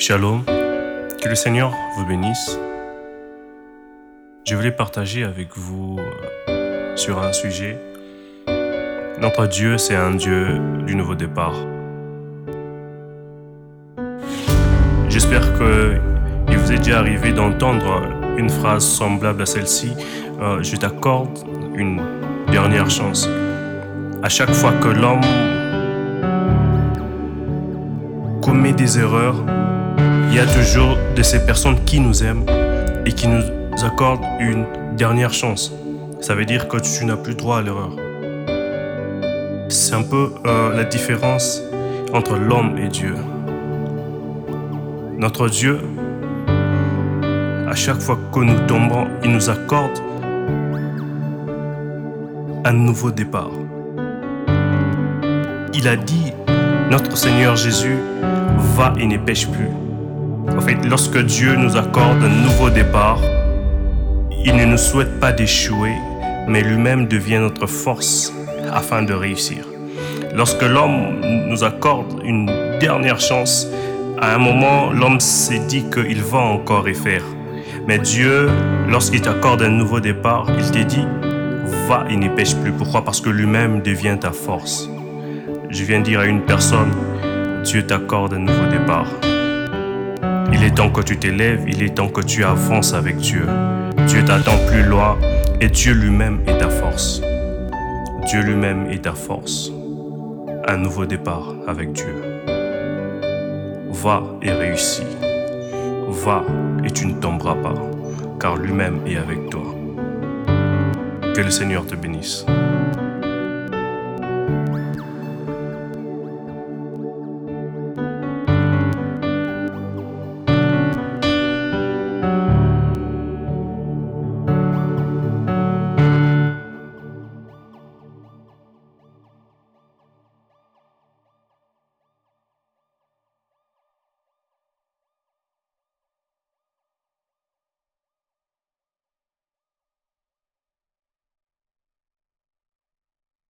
Shalom, que le Seigneur vous bénisse. Je voulais partager avec vous euh, sur un sujet. Notre Dieu, c'est un Dieu du nouveau départ. J'espère que il vous est déjà arrivé d'entendre une phrase semblable à celle-ci. Euh, je t'accorde une dernière chance. À chaque fois que l'homme des erreurs, il y a toujours de ces personnes qui nous aiment et qui nous accordent une dernière chance. Ça veut dire que tu n'as plus droit à l'erreur. C'est un peu euh, la différence entre l'homme et Dieu. Notre Dieu, à chaque fois que nous tombons, il nous accorde un nouveau départ. Il a dit, notre Seigneur Jésus, va et ne pêche plus. En fait, lorsque Dieu nous accorde un nouveau départ, il ne nous souhaite pas d'échouer, mais lui-même devient notre force afin de réussir. Lorsque l'homme nous accorde une dernière chance, à un moment, l'homme s'est dit qu'il va encore y faire. Mais Dieu, lorsqu'il t'accorde un nouveau départ, il te dit, va et ne pêche plus. Pourquoi? Parce que lui-même devient ta force. Je viens dire à une personne, Dieu t'accorde un nouveau départ. Il est temps que tu t'élèves, il est temps que tu avances avec Dieu. Dieu t'attend plus loin et Dieu lui-même est ta force. Dieu lui-même est ta force. Un nouveau départ avec Dieu. Va et réussis. Va et tu ne tomberas pas, car lui-même est avec toi. Que le Seigneur te bénisse.